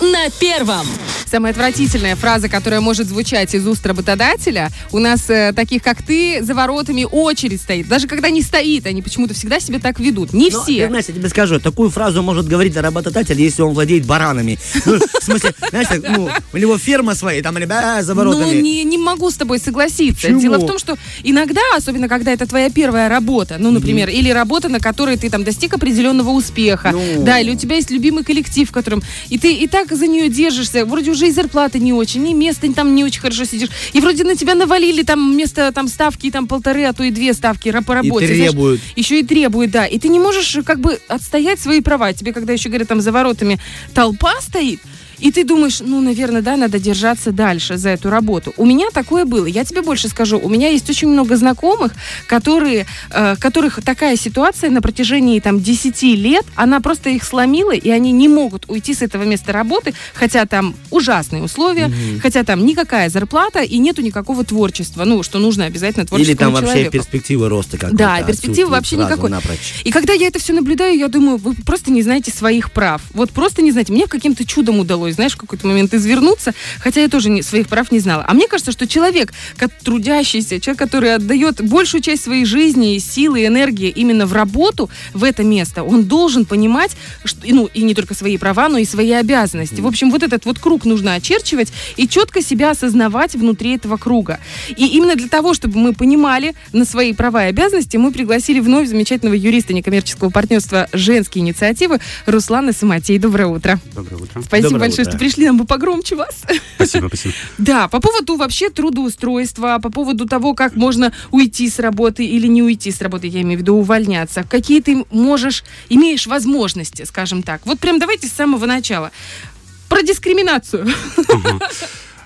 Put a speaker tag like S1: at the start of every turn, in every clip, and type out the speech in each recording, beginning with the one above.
S1: На первом.
S2: Самая отвратительная фраза, которая может звучать из уст работодателя, у нас э, таких, как ты, за воротами очередь стоит. Даже когда не стоит, они почему-то всегда себя так ведут. Не
S3: Ну,
S2: все.
S3: ты знаешь, я тебе скажу, такую фразу может говорить работодатель, если он владеет баранами. Ну, в смысле, знаешь, так, ну, у него ферма своя, там, ребята, за
S2: Ну,
S3: воротами.
S2: не, не могу с тобой согласиться.
S3: Почему?
S2: Дело в том, что иногда, особенно когда это твоя первая работа, ну, например, или работа, на которой ты там достиг определенного успеха,
S3: Ну.
S2: да, или у тебя есть любимый коллектив, в котором и ты и так за нее держишься, вроде уже и зарплата не очень, и место там не очень хорошо сидишь, и вроде на тебя навалили там вместо там ставки там полторы, а то и две ставки по работе. знаешь,
S3: требуют.
S2: еще и требуют, да. И ты не можешь э, как бы отстоять свои права. Тебе, когда еще говорят, там за воротами толпа стоит, и ты думаешь, ну, наверное, да, надо держаться дальше за эту работу. У меня такое было. Я тебе больше скажу. У меня есть очень много знакомых, которые, э, которых такая ситуация на протяжении там 10 лет, она просто их сломила, и они не могут уйти с этого места работы, хотя там ужасные условия, хотя там никакая зарплата и нету никакого творчества. Ну, что нужно обязательно творческому
S3: Или там вообще
S2: человеку.
S3: перспективы роста какой-то.
S2: Да, перспективы вообще никакой.
S3: напрочь.
S2: И когда я это все наблюдаю, я думаю, вы просто не знаете своих прав. Вот просто не знаете. Мне каким-то чудом удалось, знаешь, в какой-то момент извернуться, хотя я тоже не- своих прав не знала. А мне кажется, что человек, ко- трудящийся, человек, который отдает большую часть своей жизни, силы и энергии именно в работу, в это место, он должен понимать, что, и, ну, и не только свои права, но и свои обязанности. В общем, вот этот вот круг нужно очерчивать и четко себя осознавать внутри этого круга. И именно для того, чтобы мы понимали на свои права и обязанности, мы пригласили вновь замечательного юриста некоммерческого партнерства «Женские инициативы» Руслана Самотей. Доброе утро.
S4: Доброе утро.
S2: Спасибо
S3: Доброе
S2: большое,
S3: утро.
S2: что пришли. Нам бы погромче вас.
S4: Спасибо, спасибо.
S2: Да, по поводу вообще трудоустройства, по поводу того, как можно уйти с работы или не уйти с работы, я имею в виду увольняться. Какие ты можешь, имеешь возможности, скажем так. Вот прям давайте с самого начала. Про дискриминацию.
S4: Ага.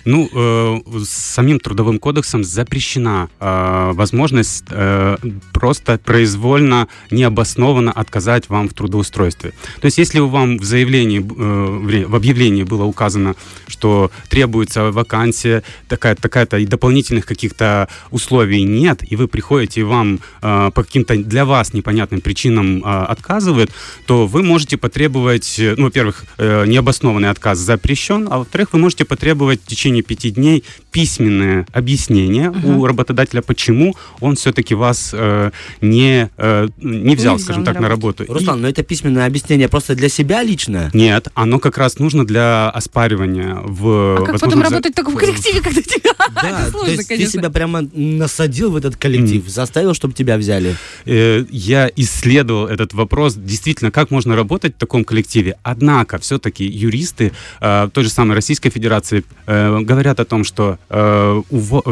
S4: Ну, э, самим трудовым кодексом запрещена э, возможность э, просто произвольно, необоснованно отказать вам в трудоустройстве. То есть, если вам в заявлении, э, в объявлении было указано, что требуется вакансия, такая, такая-то и дополнительных каких-то условий нет, и вы приходите, и вам э, по каким-то для вас непонятным причинам э, отказывают, то вы можете потребовать, э, ну, во-первых, э, необоснованный отказ запрещен, а во-вторых, вы можете потребовать в течение пяти дней письменное объяснение у работодателя, почему он все-таки вас э, не, э, не взял,
S2: взял
S4: скажем так, на работу. И-
S3: Руслан, но это письменное объяснение просто для себя лично?
S4: нет, оно как раз нужно для оспаривания в...
S2: А как
S4: возможно,
S2: потом
S4: за-
S2: работать только в коллективе, когда тебя...
S3: Да, то есть ты
S2: конечно.
S3: себя прямо насадил в этот коллектив, заставил, чтобы тебя взяли.
S4: Э, я исследовал этот вопрос, действительно, как можно работать в таком коллективе. Однако, все-таки юристы э, той же самой Российской Федерации э, говорят о том, что э,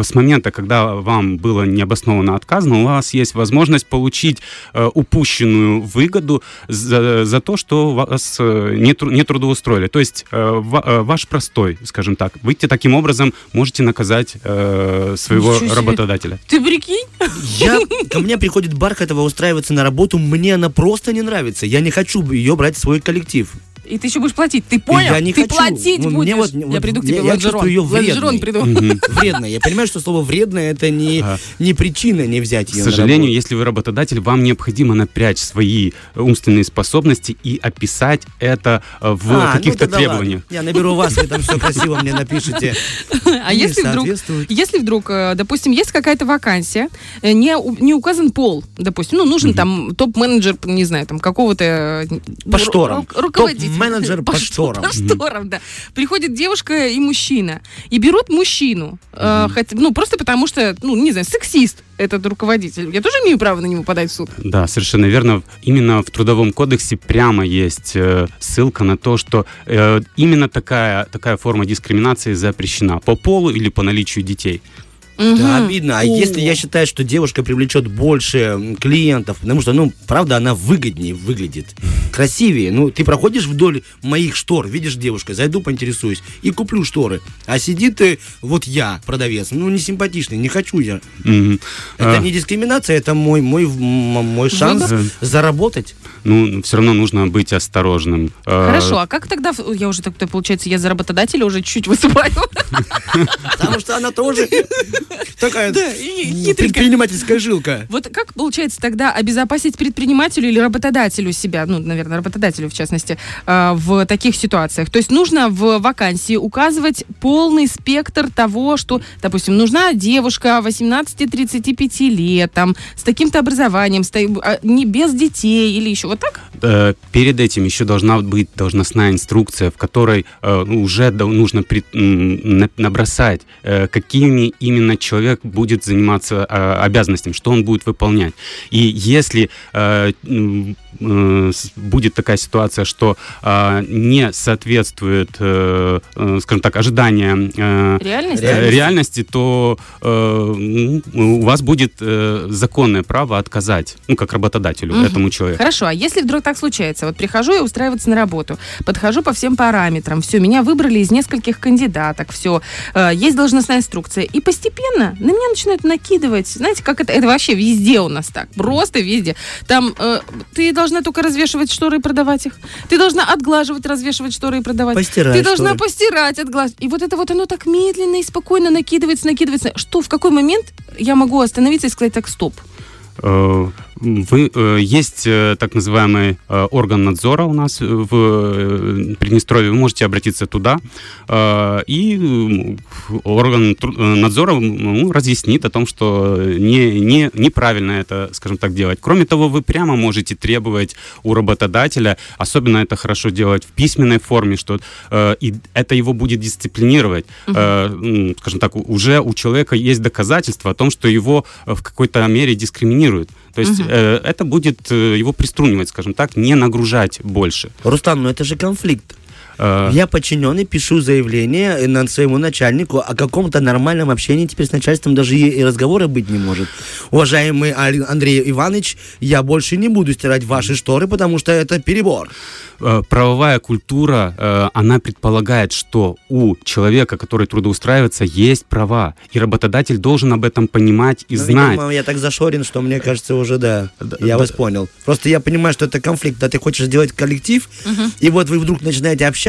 S4: с момента, когда вам было необоснованно отказано, у вас есть возможность получить э, упущенную выгоду за, за то, что вас э, не, тру- не трудоустроили. То есть э, ва- ваш простой, скажем так, вы таким образом можете наказать э, своего
S2: Ничего себе.
S4: работодателя.
S2: Ты прикинь?
S3: Я, ко мне приходит Бархатова устраиваться на работу, мне она просто не нравится. Я не хочу ее брать в свой коллектив.
S2: И ты еще будешь платить. Ты понял?
S3: Я не
S2: ты
S3: хочу.
S2: платить
S3: Ну,
S2: будешь.
S3: мне вот-
S2: я
S3: вот
S2: приду к
S3: я-
S2: тебе в
S3: я
S2: лонжерон.
S3: чувствую её
S2: Лонжерон
S3: вредной.
S2: приду.
S4: Мгм.
S3: Вредная. Я понимаю, что слово вредное это не, не причина не взять
S4: К
S3: ее. на
S4: сожалению, если вы работодатель, вам необходимо напрячь свои э, умственные способности и описать это э, в
S3: А, ну
S4: каких-то
S3: тогда
S4: требованиях.
S3: ладно. Я наберу вас, вы там все красиво мне напишите.
S2: А если вдруг, если вдруг, э, допустим, есть какая-то вакансия, не, не указан пол, допустим, ну, нужен там топ-менеджер, не знаю, там, какого-то...
S3: По шторам.
S2: ру- руководитель.
S3: Топ-менеджер по шторам.
S2: По шторам, да. Приходит девушка и мужчина, и берут мужчину, э, ну, просто потому что, ну, не знаю, сексист этот руководитель. Я тоже имею право на него подать в суд?
S4: Да, совершенно верно. Именно в Трудовом кодексе прямо есть э, ссылка на то, что э, именно такая, такая форма дискриминации запрещена по полу или по наличию детей.
S3: Да,
S2: Мгм.
S3: обидно. А
S2: О.
S3: если я считаю, что девушка привлечет больше клиентов, потому что, ну, правда, она выгоднее выглядит, красивее. Ну, ты проходишь вдоль моих штор, видишь девушка, зайду, поинтересуюсь и куплю шторы. А сидит ты, вот я, продавец, ну, не симпатичный, не хочу я.
S4: Мгм.
S3: Это
S4: А,
S3: не дискриминация, это мой, мой, мой шанс
S4: Выбор.
S3: заработать.
S4: Ну, все равно нужно быть осторожным.
S2: Э, Хорошо, а как тогда, я уже так получается, я за работодателя уже чуть выступаю.
S3: Потому что она тоже такая предпринимательская жилка.
S2: Вот как получается тогда обезопасить предпринимателю или работодателю себя, ну, наверное, работодателю в частности, э, в таких ситуациях? То есть нужно в вакансии указывать полный спектр того, что, допустим, нужна девушка 18-35 лет, там, с таким-то образованием, а, не без детей или еще вот так?
S4: Э, перед этим еще должна быть должностная инструкция, в которой э, ну, уже нужно набросать, э, какими именно человек будет заниматься обязанностями, что он будет выполнять. И если будет такая ситуация, что не соответствует, скажем так, ожиданиям реальности, реальности то у вас будет законное право отказать, ну, как работодателю угу. этому человеку.
S2: Хорошо, а если вдруг так случается, вот прихожу я устраиваться на работу, подхожу по всем параметрам, все, меня выбрали из нескольких кандидаток, все, э, есть должностная инструкция, и постепенно на меня начинают накидывать, знаете, как это, это вообще везде у нас так, просто везде. Там э, ты должна только развешивать шторы и продавать их, ты должна отглаживать, развешивать шторы и продавать,
S3: постирать,
S2: ты должна шторы. постирать, отглаживать, и вот это вот оно так медленно и спокойно накидывается, накидывается, что в какой момент я могу остановиться и сказать так, стоп,
S4: Э, вы, э, есть э, так называемый орган надзора у нас в Приднестровье. Вы можете обратиться туда, и орган надзора ну, разъяснит о том, что не, не, неправильно это, скажем так, делать. Кроме того, вы прямо можете требовать у работодателя, особенно это хорошо делать в письменной форме, что и это его будет дисциплинировать. Угу. Скажем так, уже у человека есть доказательства о том, что его в какой-то мере дискриминируют. То есть угу. э, это будет э, его приструнивать, скажем так, не нагружать больше.
S3: Рустам, ну это же конфликт. Э, Я подчиненный, пишу заявление на своему начальнику о каком-то нормальном общении. Теперь с начальством даже и разговора быть не может. Уважаемый Андрей Иванович, я больше не буду стирать ваши шторы, потому что это перебор.
S4: Э, правовая культура, э, она предполагает, что у человека, который трудоустраивается, есть права. И работодатель должен об этом понимать и ну, знать. Видимо,
S3: я так зашорен, что мне кажется уже да. я да, вас понял. Просто я понимаю, что это конфликт. Да, ты хочешь сделать коллектив, угу. и вот вы вдруг начинаете общаться,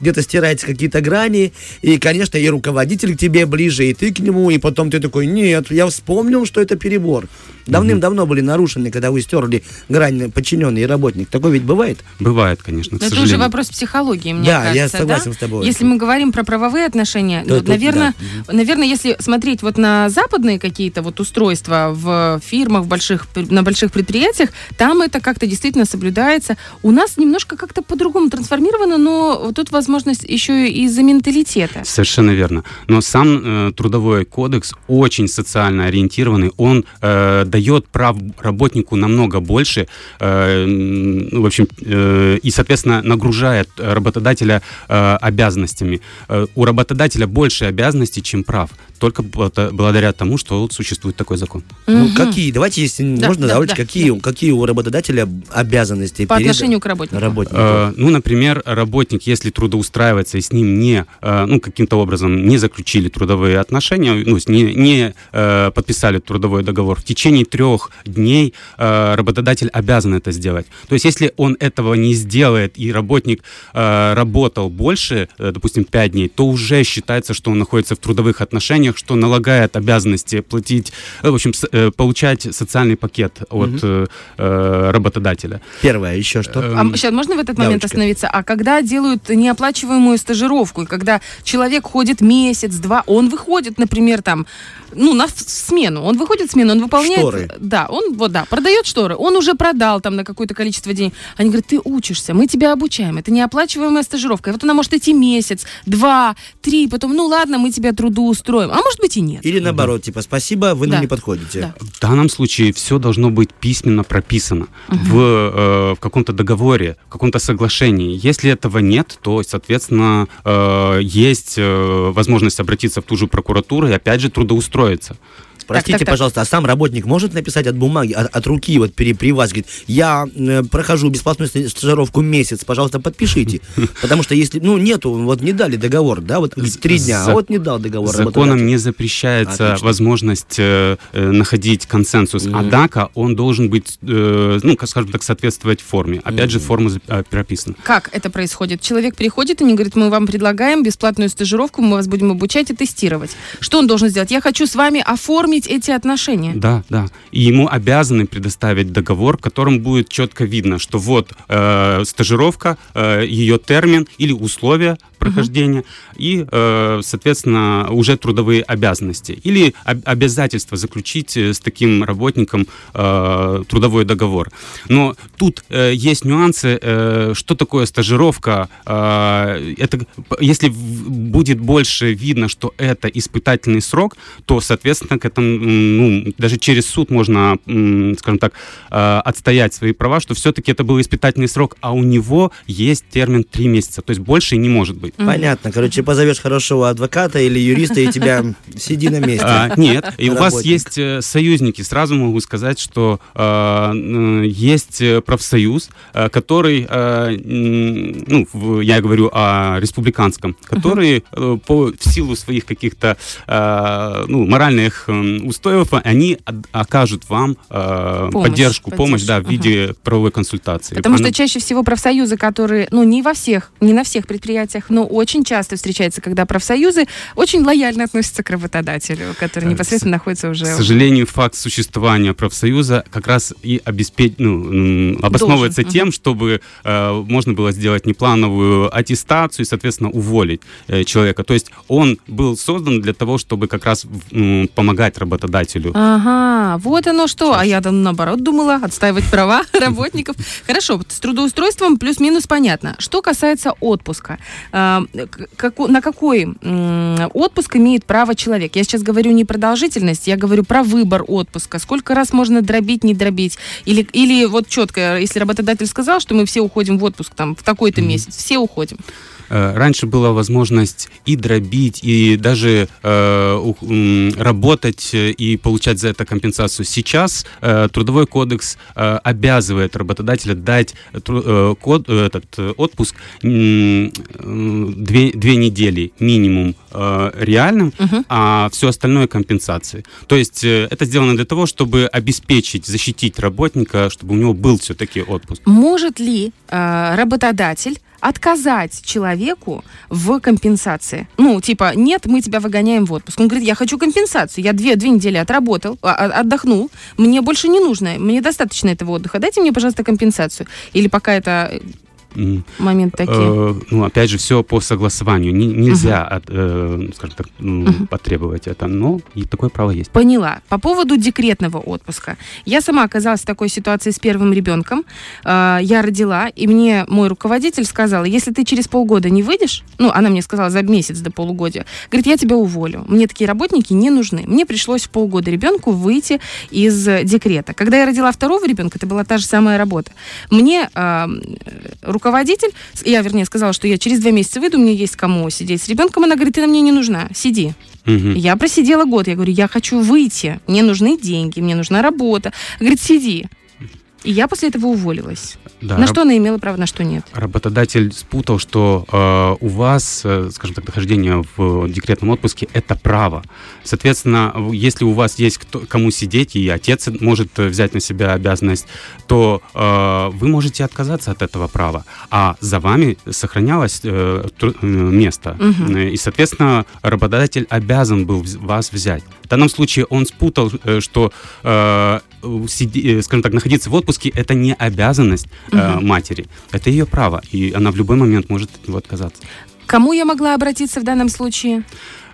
S3: где-то стираете какие-то грани, и, конечно, и руководитель к тебе ближе, и ты к нему, и потом ты такой, нет, я вспомнил, что это перебор. Давным-давно были нарушены, когда вы стерли грань подчиненный и работник. Такое ведь бывает?
S4: Бывает, конечно, к
S2: Это уже вопрос психологии, мне
S3: да,
S2: кажется.
S3: я согласен да? с тобой.
S2: Если мы говорим про правовые отношения, то, ну, тут, наверное, да. наверное, если смотреть вот на западные какие-то вот устройства в фирмах, в больших, на больших предприятиях, там это как-то действительно соблюдается. У нас немножко как-то по-другому трансформировано, но тут возможность еще и из-за менталитета.
S4: Совершенно верно. Но сам э, трудовой кодекс очень социально ориентированный. Он э, дает прав работнику намного больше, э, ну, в общем, э, и, соответственно, нагружает работодателя э, обязанностями. Э, у работодателя больше обязанностей, чем прав, только благодаря тому, что вот существует такой закон.
S3: Ну, угу. какие? Давайте, если да, можно, да, давайте, да, какие, да. какие у работодателя обязанности
S2: по перед отношению к работнику?
S3: работнику? Э,
S4: ну, например, работник, если трудоустраивается и с ним не, э, ну, каким-то образом не заключили трудовые отношения, ну, не, не э, подписали трудовой договор в течение трех дней э, работодатель обязан это сделать. То есть, если он этого не сделает и работник работал больше, допустим, пять дней, то уже считается, что он находится в трудовых отношениях, что налагает обязанности платить, в общем, получать социальный пакет от угу. работодателя.
S3: Первое, еще что?
S2: А, сейчас можно в этот момент остановиться? А когда делают неоплачиваемую стажировку, и когда человек ходит месяц, два, он выходит, например, там ну, на смену. Он выходит в смену, он выполняет...
S3: Шторы.
S2: Да, он вот, да, продает шторы. Он уже продал там на какое-то количество денег. Они говорят, ты учишься, мы тебя обучаем. Это неоплачиваемая стажировка. И вот она может идти месяц, два, три, потом, ну ладно, мы тебя трудоустроим. А может быть и нет.
S3: Или наоборот, да. типа, спасибо, вы да. нам не подходите.
S4: Да. В данном случае все должно быть письменно прописано угу. в, э, в каком-то договоре, в каком-то соглашении. Если этого нет, то, соответственно, э, есть э, возможность обратиться в ту же прокуратуру и опять же трудоустроиться устроиться.
S3: Простите,
S2: так, так.
S3: пожалуйста, а сам работник может написать от бумаги, от, от руки, вот при, при вас, говорит, я э, прохожу бесплатную ста- стажировку месяц, пожалуйста, подпишите. Потому что если, ну, нету, вот не дали договор, да, вот три дня, а вот не дал договор.
S4: Законом не запрещается
S3: Отлично.
S4: возможность э, э, находить консенсус, однако он должен быть, э, ну, как скажем так, соответствовать форме. Опять же, форма э, прописана.
S2: Как это происходит? Человек приходит и не говорит, мы вам предлагаем бесплатную стажировку, мы вас будем обучать и тестировать. Что он должен сделать? Я хочу с вами оформить эти отношения.
S4: Да, да. И ему обязаны предоставить договор, в котором будет четко видно, что вот э, стажировка, э, ее термин или условия прохождения и, э, соответственно, уже трудовые обязанности или об- обязательство заключить э, с таким работником э, трудовой договор. Но тут э, есть нюансы, э, что такое стажировка. Э, это, если будет больше видно, что это испытательный срок, то, соответственно, к этому, ну, даже через суд можно, скажем так, э, отстоять свои права, что все-таки это был испытательный срок, а у него есть термин три месяца, то есть больше не может быть.
S3: Понятно, короче, позовешь хорошего адвоката или юриста, и тебя сиди на месте.
S4: А, нет, и у вас есть э, союзники. Сразу могу сказать, что э, есть э, профсоюз, который, э, ну, в- я говорю о республиканском, который э, по в силу своих каких-то э, ну, моральных устоев они от- окажут вам э,
S2: Помощь,
S4: поддержку, помощь, да, в
S2: поддержку,
S4: виде правовой консультации.
S2: Потому
S4: Она-
S2: что чаще всего профсоюзы, которые, ну, не во всех, не на всех предприятиях, но очень часто встречается, когда профсоюзы очень лояльно относятся к работодателю, который
S4: Э,
S2: непосредственно находится
S4: К
S2: уже...
S4: сожалению, факт существования профсоюза как раз и обеспеч... ну, обосновывается
S2: Должен,
S4: тем, чтобы э, можно было сделать неплановую аттестацию и, соответственно, уволить э, человека. То есть он был создан для того, чтобы как раз м, помогать работодателю.
S2: Ага, вот оно что. А я там наоборот думала отстаивать права работников. Хорошо, с трудоустройством плюс-минус понятно. Что касается отпуска, а, на какой отпуск имеет право человек? Я сейчас говорю не продолжительность, я говорю про выбор отпуска. Сколько раз можно дробить, не дробить? Или, или вот четко, если работодатель сказал, что мы все уходим в отпуск там в такой-то месяц, все уходим.
S4: Э, Раньше была возможность и дробить, и даже э, работать э, и получать за это компенсацию. Сейчас Трудовой кодекс обязывает работодателя дать код- этот отпуск две, две недели минимум реальным,
S2: Мгм.
S4: а все остальное компенсации. То есть это сделано для того, чтобы обеспечить, защитить работника, чтобы у него был все-таки отпуск.
S2: Может ли э, работодатель отказать человеку в компенсации? Ну, типа, нет, мы тебя выгоняем в отпуск. Он говорит, я хочу компенсацию. Я две, две недели отработал, а- а- отдохнул. Мне больше не нужно. Мне достаточно этого отдыха. Дайте мне, пожалуйста, компенсацию. Или пока это момент такие.
S4: Э, ну, опять же, все по согласованию. Не- нельзя, от, э, скажем так, потребовать это, но и такое право есть.
S2: Поняла. По поводу декретного отпуска. Я сама оказалась в такой ситуации с первым ребенком. Э, Я родила, и мне мой руководитель сказал, если ты через полгода не выйдешь, ну, она мне сказала за месяц до полугодия, говорит, я тебя уволю. Мне такие работники не нужны. Мне пришлось в полгода ребенку выйти из декрета. Когда я родила второго ребенка, это была та же самая работа. Мне э, руководитель, я, вернее, сказала, что я через два месяца выйду, мне есть кому сидеть с ребенком. Она говорит, ты нам мне не нужна, сиди.
S4: Мгм.
S2: Я просидела год. Я говорю, я хочу выйти. Мне нужны деньги, мне нужна работа. Говорит, сиди. И я после этого уволилась.
S4: Да,
S2: на что она имела право, на что нет.
S4: Работодатель спутал, что э, у вас, э, скажем так, нахождение в декретном отпуске – это право. Соответственно, если у вас есть кто, кому сидеть, и отец может э, взять на себя обязанность, то э, вы можете отказаться от этого права, а за вами сохранялось э, тру- э, место. Э, И, соответственно, работодатель обязан был вас взять. В данном случае он спутал, что, э, сиди- э, скажем так, находиться в отпуске – это не обязанность э,
S2: Мгм.
S4: матери. Это ее право, и она в любой момент может от него отказаться.
S2: Кому я могла обратиться в данном случае?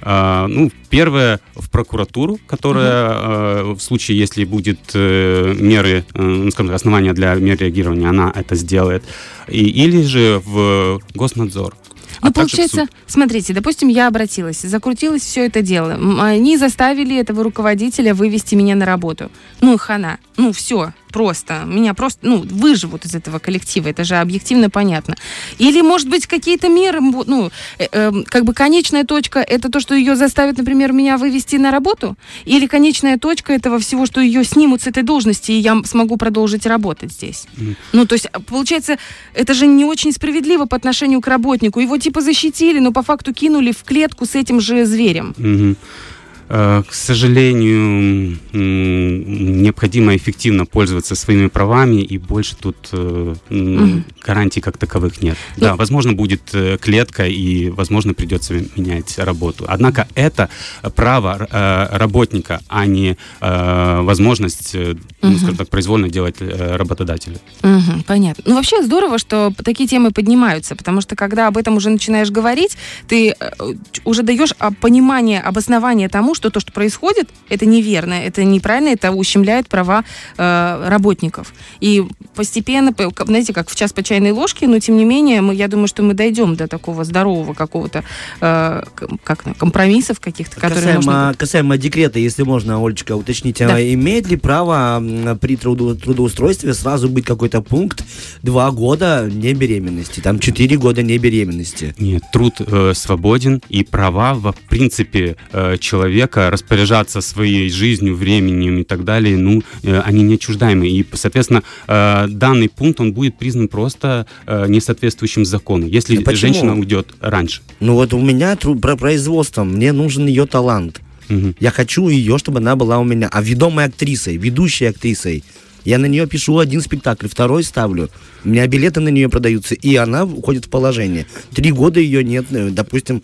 S4: А, ну, первое в прокуратуру, которая э, в случае, если будет э, меры, э, ну, скажем так, основания для мер реагирования, она это сделает. И, или же в госнадзор.
S2: Ну,
S4: А
S2: получается, смотрите, допустим, я обратилась, закрутилось все это дело. Они заставили этого руководителя вывести меня на работу. Ну, хана. Ну, все. Просто, меня просто, ну, выживут из этого коллектива, это же объективно понятно. Или, может быть, какие-то меры, ну, э, э, как бы конечная точка, это то, что ее заставит, например, меня вывести на работу? Или конечная точка этого всего, что ее снимут с этой должности, и я смогу продолжить работать здесь? Mm. Ну, то есть, получается, это же не очень справедливо по отношению к работнику. Его типа защитили, но по факту кинули в клетку с этим же зверем.
S4: Mm-hmm. Э, к сожалению, необходимо эффективно пользоваться своими правами, и больше тут угу. гарантий как таковых нет. Ну, да, возможно, будет э, клетка, и, возможно, придется менять работу. Однако это право работника, а не возможность, ну, скажем так, произвольно делать работодателя.
S2: Понятно. Ну, вообще здорово, что такие темы поднимаются, потому что, когда об этом уже начинаешь говорить, ты уже даешь а, понимание, обоснование тому, что то, что происходит, это неверно, это неправильно, это ущемляет права э, работников. И постепенно, знаете, как в час по чайной ложке, но тем не менее, мы, я думаю, что мы дойдем до такого здорового какого-то э, как, компромиссов каких-то,
S3: которые касаемо, можно... Касаемо декрета, если можно, Олечка, уточните, да. имеет ли право при трудо трудоустройстве сразу быть какой-то пункт два года не беременности, там четыре года не беременности?
S4: Нет, труд э, свободен, и права, в принципе, э, человека человека распоряжаться своей жизнью, временем и так далее, ну, э, они неотчуждаемы. И, соответственно, э, данный пункт, он будет признан просто э, несоответствующим закону, если а женщина уйдет раньше.
S3: Ну вот у меня про производство, мне нужен ее талант. Угу. Я хочу ее, чтобы она была у меня, а ведомой актрисой, ведущей актрисой. Я на нее пишу один спектакль, второй ставлю. У меня билеты на нее продаются, и она уходит в положение. Три года ее нет, допустим,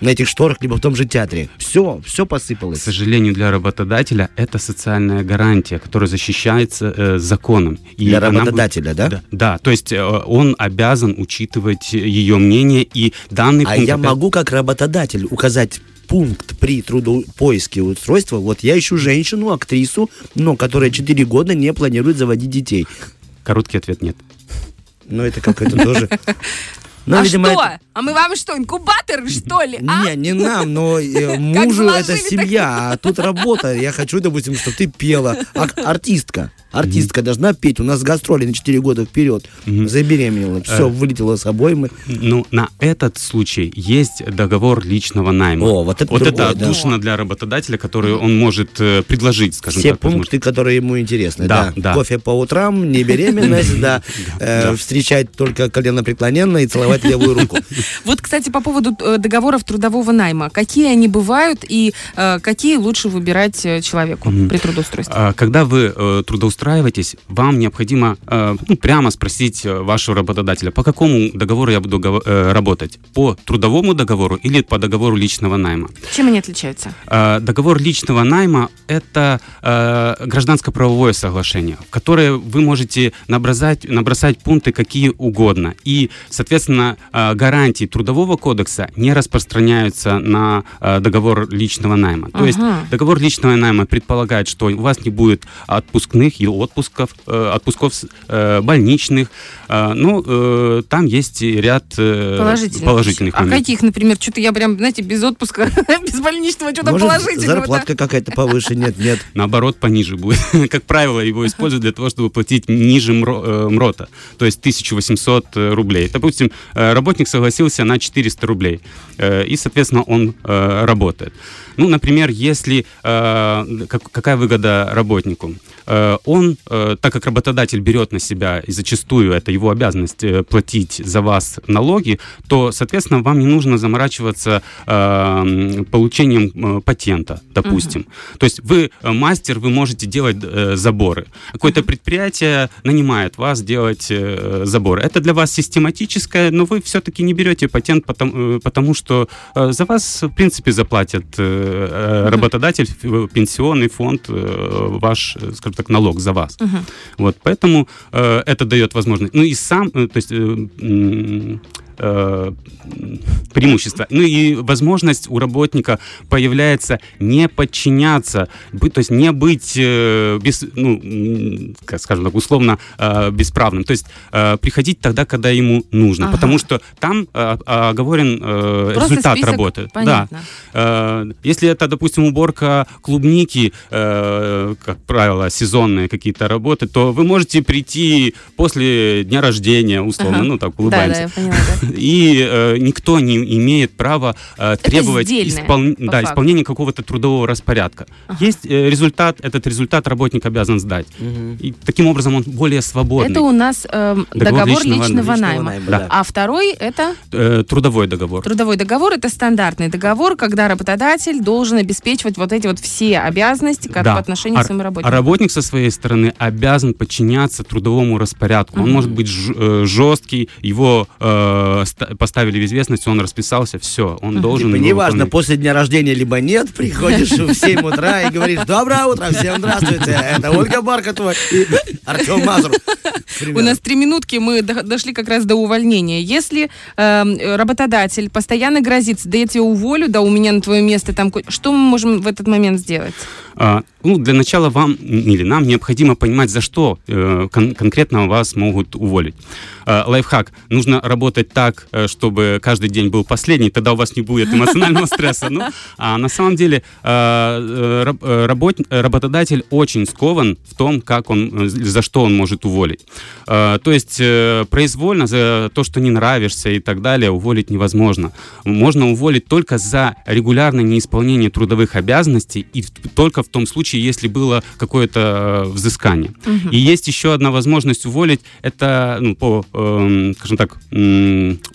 S3: на этих шторах, либо в том же театре. Все, все посыпалось.
S4: К сожалению, для работодателя это социальная гарантия, которая защищается э, законом.
S3: И для работодателя, будет, да?
S4: да? Да, то есть э, он обязан учитывать ее мнение и данный
S3: а пункт... А я могу как работодатель указать пункт при трудопоиске устройства, вот я ищу женщину, актрису, но которая 4 года не планирует заводить детей.
S4: Короткий ответ нет.
S3: Ну, это какой-то тоже...
S2: Ну, а видимо, что? Это... А мы вам что, инкубатор, что ли?
S3: А? Не, не нам, но э, мужу это семья, а тут работа. Я хочу, допустим, чтобы ты пела. А, артистка. Артистка mm-hmm. должна петь. У нас гастроли на 4 года вперед. Mm-hmm. Забеременела. Все, uh, вылетела с обоймы.
S4: Ну, на этот случай есть договор личного найма.
S3: О, вот это
S4: Вот
S3: другое,
S4: это отдушина да. для работодателя, который он может э, предложить, скажем
S3: Все
S4: так.
S3: Все пункты, возможно. которые ему интересны. Да, да. да. Кофе по утрам, не беременность, да. Э, встречать только колено преклоненно и целовать левую руку.
S2: Вот, кстати, по поводу э, договоров трудового найма. Какие они бывают и какие лучше выбирать человеку при трудоустройстве? А,
S4: когда вы трудоустраиваетесь устраиваетесь, вам необходимо э, ну, прямо спросить э, вашего работодателя, по какому договору я буду э, работать? По трудовому договору или по договору личного найма?
S2: Чем они отличаются?
S4: Э, договор личного найма – это э, гражданско-правовое соглашение, в которое вы можете набросать, набросать пункты какие угодно. И, соответственно, э, гарантии Трудового кодекса не распространяются на э, договор личного найма. То ага. есть договор личного найма предполагает, что у вас не будет отпускных и отпусков, э, отпусков э, больничных. Э, ну, там есть ряд положительных, положительных
S2: А каких, например? Что-то я прям, знаете, без отпуска, без больничного, что-то положительного.
S3: зарплатка какая-то повыше? Нет, нет.
S4: Наоборот, пониже будет. Как правило, его используют для того, чтобы платить ниже МРОТа, то есть 1800 рублей. Допустим, работник согласился на 400 рублей, и, соответственно, он работает. Ну, например, если какая выгода работнику? он, э, так как работодатель берет на себя, и зачастую это его обязанность э, платить за вас налоги, то, соответственно, вам не нужно заморачиваться э, получением патента, допустим. Uh-huh. То есть вы мастер, вы можете делать заборы. Какое-то uh-huh. предприятие нанимает вас делать заборы. Это для вас систематическое, но вы все-таки не берете патент, потому, потому что за вас, в принципе, заплатят работодатель, пенсионный фонд, ваш, скажем так, налог за вас. Угу. Вот, поэтому э, это дает возможность. Ну и сам, э, то есть... Э, э, преимущества. Ну и возможность у работника появляется не подчиняться, быть, то есть не быть, э, без, ну, как скажем так, условно э, бесправным. То есть э, приходить тогда, когда ему нужно. Ага. Потому что там э, оговорен э, результат список, работы.
S2: Понятно.
S4: Да. Э, если это, допустим, уборка клубники, э, как правило, сезонные какие-то работы, то вы можете прийти после дня рождения, условно, ага. ну так улыбаемся. Да, да, я поняла, да. И э, никто не имеет права э, требовать испол... да, исполнения какого-то трудового распорядка. Ага. Есть э, результат, этот результат работник обязан сдать. Угу. И таким образом он более свободный.
S2: Это у нас э, договор, договор личного, личного, личного найма. найма да. А второй это?
S4: Э, трудовой договор.
S2: Трудовой договор это стандартный договор, когда работодатель должен обеспечивать вот эти вот все обязанности как да. по отношению а, к своим работникам.
S4: А работник со своей стороны обязан подчиняться трудовому распорядку. Угу. Он может быть жесткий, его э, поставили в известность, он расписался, все, он должен...
S3: Типа, неважно, после дня рождения либо нет, приходишь в 7 утра и говоришь, доброе утро, всем здравствуйте, это Ольга Бархатова и Артем Мазур.
S2: У нас три минутки, мы дошли как раз до увольнения. Если э, работодатель постоянно грозится, да я тебя уволю, да у меня на твое место там... Что мы можем в этот момент сделать?
S4: А, ну, для начала вам или нам необходимо понимать, за что э, кон- конкретно вас могут уволить. Э, лайфхак. Нужно работать так, э, чтобы каждый день был последний, тогда у вас не будет эмоционального стресса. Ну, а на самом деле э, э, работ, работодатель очень скован в том, как он, за что он может уволить. То есть произвольно за то, что не нравишься и так далее, уволить невозможно. Можно уволить только за регулярное неисполнение трудовых обязанностей и только в том случае, если было какое-то взыскание. Угу. И есть еще одна возможность уволить, это ну, по, э, скажем так,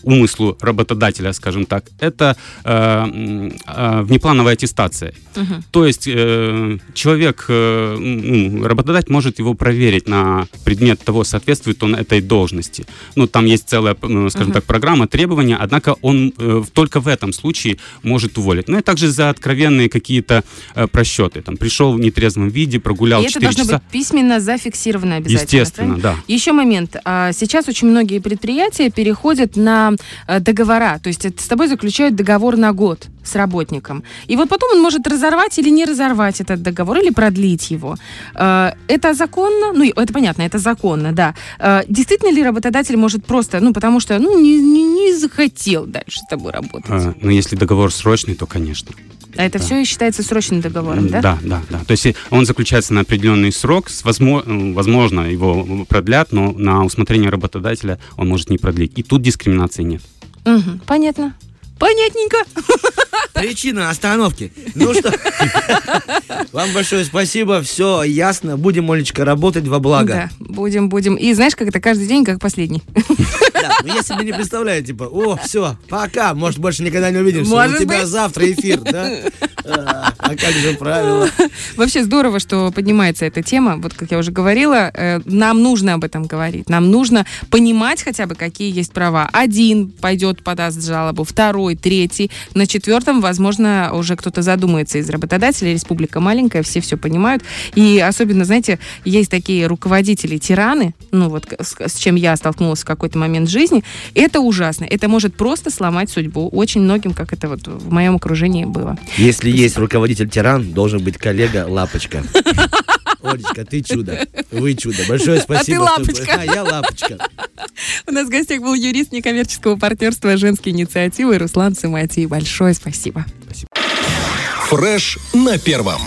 S4: умыслу работодателя, скажем так, это э, э, внеплановая аттестация. Угу. То есть э, человек, э, работодатель может его проверить на предмет того, соответствует он этой должности. Ну, там есть целая, скажем угу. так, программа требования, однако он э, только в этом случае может уволить. Ну и также за откровенные какие-то э, просчеты. Там, пришел в нетрезвом виде, прогулял и 4
S2: это должно быть письменно зафиксировано обязательно.
S4: Естественно, правильно? да.
S2: Еще момент. А, сейчас очень многие предприятия переходят на э, договора, то есть с тобой заключают договор на год с работником. И вот потом он может разорвать или не разорвать этот договор, или продлить его. Э, это законно? Ну, это понятно, это законно, да. Э, действительно ли работодатель может просто, ну, потому что, ну, не, не, не захотел дальше с тобой работать? А,
S4: ну, если договор срочный, то, конечно.
S2: А это да. все и считается срочным договором, да?
S4: Да, да, да. То есть он заключается на определенный срок, возможно, возможно его продлят, но на усмотрение работодателя он может не продлить. И тут дискриминации нет.
S2: Угу, понятно. Понятненько.
S3: Причина остановки. Ну что, вам большое спасибо, все ясно. Будем, Олечка, работать во благо.
S2: Да, будем, будем. И знаешь, как это каждый день, как последний.
S3: Да, но я себе не представляю, типа, о, все, пока, может, больше никогда не увидимся. Может У тебя быть? завтра эфир, да? А, как же правило?
S2: Вообще здорово, что поднимается эта тема. Вот, как я уже говорила, э, нам нужно об этом говорить. Нам нужно понимать хотя бы, какие есть права. Один пойдет, подаст жалобу, второй, третий. На четвертом, возможно, уже кто-то задумается из работодателей. Республика маленькая, все все понимают. И особенно, знаете, есть такие руководители-тираны, ну вот с, с чем я столкнулась в какой-то момент жизни. Это ужасно. Это может просто сломать судьбу. Очень многим, как это вот в моем окружении было.
S3: Если есть руководитель-тиран, должен быть коллега Лапочка. Олечка, ты чудо. Вы чудо. Большое спасибо.
S2: А ты лапочка.
S3: Что... А, я лапочка.
S2: У нас в гостях был юрист некоммерческого партнерства «Женские инициативы» Руслан Циматий. Большое спасибо. Спасибо.
S1: Фреш на первом.